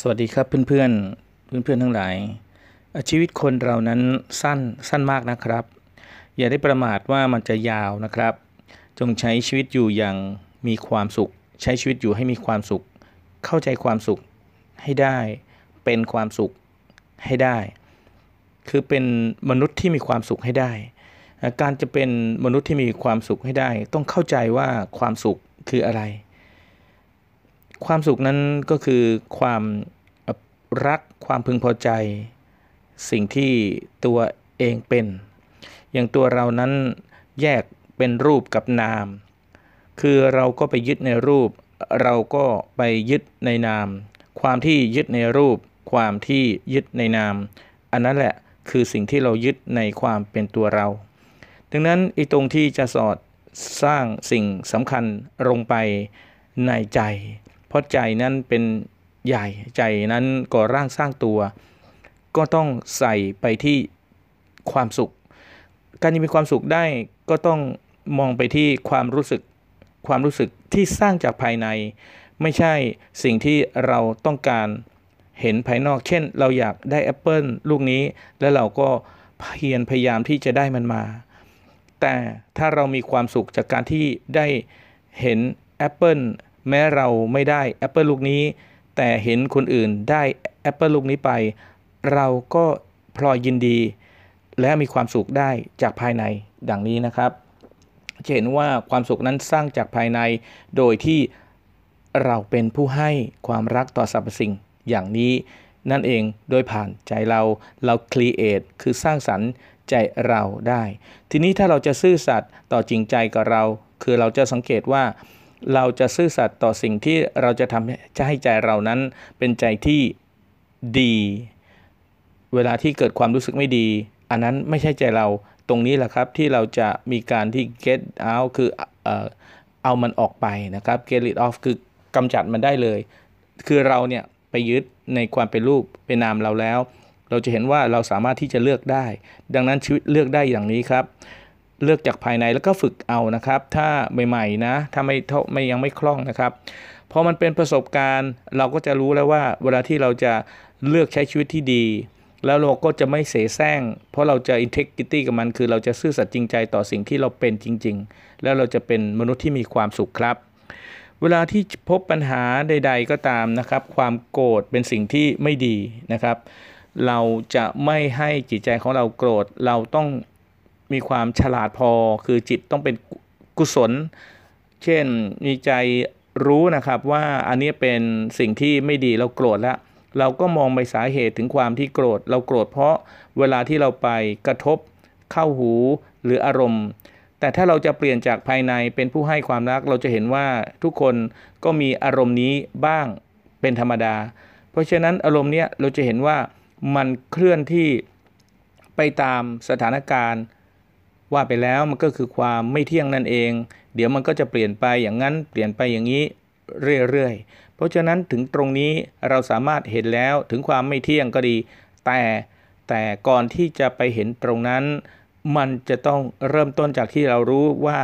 สวัสดีครับเพื่อนๆ เพื่อนๆทั้งหลาย ชีวิตคนเรานั้นสั้นสั้นมากนะครับ อย่าได้ประมาทว่ามันจะยาวนะครับ จงใช้ชีวิตอยู่อย่างมีความสุข ใช้ชีวิตอยู่ให้มีความสุข เข้าใจความสุขให้ได้ เป็นความสุขให้ได้ คือเป็นมนุษย์ที่มีความสุขให้ได้ การจะเป็นมนุษย์ที่มีความสุขให้ได้ ต้องเข้าใจว่าความสุขคืออะไร ความสุขนั้นก็คือความรักความพึงพอใจ สิ่งที่ตัวเองเป็น อย่างตัวเรานั้นแยกเป็นรูปกับนาม คือเราก็ไปยึดในรูป เราก็ไปยึดในนาม ความที่ยึดในรูป ความที่ยึดในนาม อันนั้นแหละคือสิ่งที่เรายึดในความเป็นตัวเรา ดังนั้นไอ้ตรงที่จะสอดสร้างสิ่งสำคัญลงไปในใจ ราะใจนั้นเป็นใหญ่ใจนั้นก่อร่างสร้างตัว ก็ต้องใส่ไปที่ความสุข การจะมีความสุขได้ก็ต้องมองไปที่ความรู้สึกความรู้สึกที่สร้างจากภายใน ไม่ใช่สิ่งที่เราต้องการเห็นภายนอก เช่น เราอยากได้แอปเปิลลูกนี้ แล้วเราก็เพียรพยายามที่จะได้มันมา แต่ถ้าเรามีความสุขจากการที่ได้เห็นแอปเปิล แม้เราไม่ได้แอปเปิลลูกนี้ แต่เห็นคนอื่นได้แอปเปิลลูกนี้ไป เราก็พลอยยินดี และมีความสุขได้จากภายในดังนี้นะครับจะเห็นว่าความสุขนั้นสร้างจากภายใน โดยที่เราเป็นผู้ให้ความรักต่อสรรพสิ่งอย่างนี้ นั่นเองโดยผ่านใจเราเราครีเอทคือสร้างสรรค์ใจเราได้ ทีนี้ถ้าเราจะซื่อสัตย์ต่อจริงใจกับเรา คือเราจะสังเกตว่า เราจะซื่อสัตย์ต่อสิ่งที่เราจะทำจะให้ใจเรานั้นเป็นใจที่ดี เวลาที่เกิดความรู้สึกไม่ดี อันนั้นไม่ใช่ใจเราตรงนี้แหละครับที่เราจะมีการที่ get out คือเอามันออกไปนะครับ get rid of คือกำจัดมันได้เลย คือเราเนี่ยไปยึดในความเป็นรูปเป็นนามเราแล้ว เราจะเห็นว่าเราสามารถที่จะเลือกได้ ดังนั้นชีวิตเลือกได้อย่างนี้ครับ เลือกจากภายในแล้วก็ฝึกเอานะครับ ถ้าใหม่ๆนะถ้าไม่ไม่ยังไม่คล่องนะครับพอมันเป็นประสบการณ์เราก็จะรู้แล้วว่า เวลาที่เราจะเลือกใช้ชีวิตที่ดี แล้วเราก็จะไม่เสแสร้ง เพราะเราจะ integrity กับมัน คือเราจะซื่อสัตย์จริงใจต่อสิ่งที่เราเป็นจริง ๆ แล้วเราจะเป็นมนุษย์ที่มีความสุขครับ เวลาที่พบปัญหาใด ๆ ก็ตามนะครับ ความโกรธเป็นสิ่งที่ไม่ดีนะครับ เราจะไม่ให้จิตใจของเราโกรธเราต้อง มีความฉลาดพอ คือจิตต้องเป็นกุศล เช่นมีใจรู้นะครับว่าอันนี้เป็นสิ่งที่ไม่ดีเราโกรธแล้ว เราก็มองไปสาเหตุถึงความที่โกรธ เราโกรธเพราะเวลาที่เราไปกระทบเข้าหูหรืออารมณ์ แต่ถ้าเราจะเปลี่ยนจากภายในเป็นผู้ให้ความรัก เราจะเห็นว่าทุกคนก็มีอารมณ์นี้บ้างเป็นธรรมดา เพราะฉะนั้นอารมณ์เนี้ยเราจะเห็นว่ามันเคลื่อนที่ไปตามสถานการณ์ ว่าไปแล้วมันก็คือความไม่เที่ยงนั่นเอง เดี๋ยวมันก็จะเปลี่ยนไปอย่างนั้นเปลี่ยนไปอย่างนี้เรื่อยๆ เพราะฉะนั้นถึงตรงนี้เราสามารถเห็นแล้วถึงความไม่เที่ยงก็ดี แต่แต่ก่อนที่จะไปเห็นตรงนั้น มันจะต้องเริ่มต้นจากที่เรารู้ว่า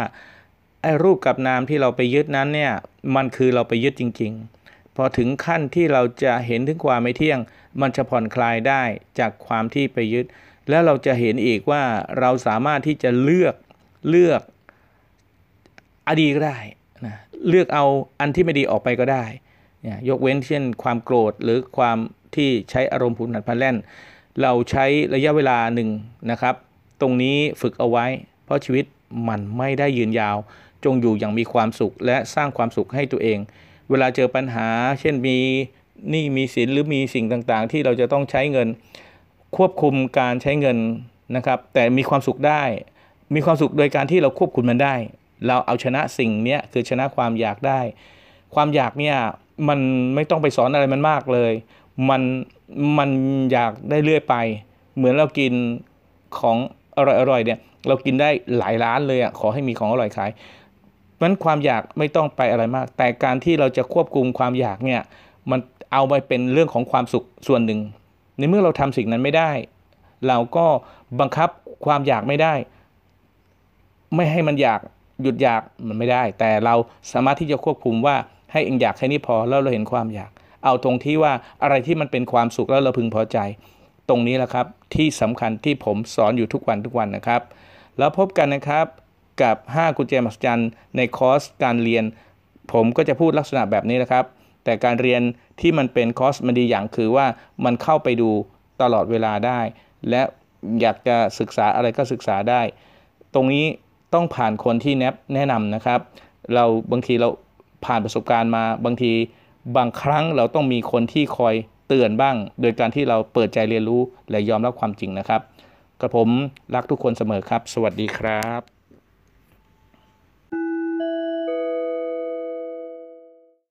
ไอ้รูปกับนามที่เราไปยึดนั้นเนี่ยมันคือเราไปยึดจริง ๆ พอถึงขั้นที่เราจะเห็นถึงความไม่เที่ยง มันจะผ่อนคลายได้จากความที่ไปยึด แล้วเราจะเห็นอีกว่าเราสามารถที่จะเลือกเลือกอดีก็ได้นะเลือกเอาอันที่ไม่ดีออกไปก็ได้นี่ยกเว้นเช่น ความโกรธหรือความที่ใช้อารมณ์ผุนหันพันแล่น เราใช้ระยะเวลาหนึ่งนะครับ ตรงนี้ฝึกเอาไว้ เพราะชีวิตมันไม่ได้ยืนยาว จงอยู่อย่างมีความสุข และสร้างความสุขให้ตัวเอง เวลาเจอปัญหา เช่นมีหนี้มีสินหรือมีสิ่งต่างๆ ที่เราจะต้องใช้เงิน ควบคุมการใช้เงินนะครับ แต่มีความสุขได้ มีความสุขโดยการที่เราควบคุมมันได้ เราเอาชนะสิ่งนี้คือชนะความอยากได้ ความอยากเนี่ยมันไม่ต้องไปสอนอะไรมันมากเลย มันมันอยากได้เรื่อยไป เหมือนเรากินของอร่อยๆเนี่ยเรากินได้หลายร้านเลยอะขอให้มีของอร่อยขายเพราะนั้นความอยากไม่ต้องไปอะไรมาก แต่การที่เราจะควบคุมความอยากเนี่ยมันเอาไปเป็นเรื่องของความสุขส่วนหนึ่ง ในเมื่อเราทำสิ่งนั้นไม่ได้ เราก็บังคับความอยากไม่ได้ ไม่ให้มันอยากหยุดอยากมันไม่ได้ แต่เราสามารถที่จะควบคุมว่าให้เองอยากแค่นี้พอแล้วเราเห็นความอยาก เอาตรงที่ว่าอะไรที่มันเป็นความสุขแล้วเราพึงพอใจ ตรงนี้แหละครับที่สำคัญที่ผมสอนอยู่ทุกวันทุกวันนะครับ แล้วพบกันนะครับกับ 5 กุญแจมหัศจรรย์ในคอร์สการเรียน ผมก็จะพูดลักษณะแบบนี้นะครับ แต่การเรียนที่มันเป็นคอร์สมันดีอย่างคือว่ามันเข้าไปดูตลอดเวลาได้ และอยากจะศึกษาอะไรก็ศึกษาได้ ตรงนี้ต้องผ่านคนที่แนบแนะนำนะครับ เราบางทีเราผ่านประสบการณ์มาบางทีบางครั้งเราต้องมีคนที่คอยเตือนบ้าง โดยการที่เราเปิดใจเรียนรู้และยอมรับความจริงนะครับกระผมรักทุกคนเสมอครับ สวัสดีครับ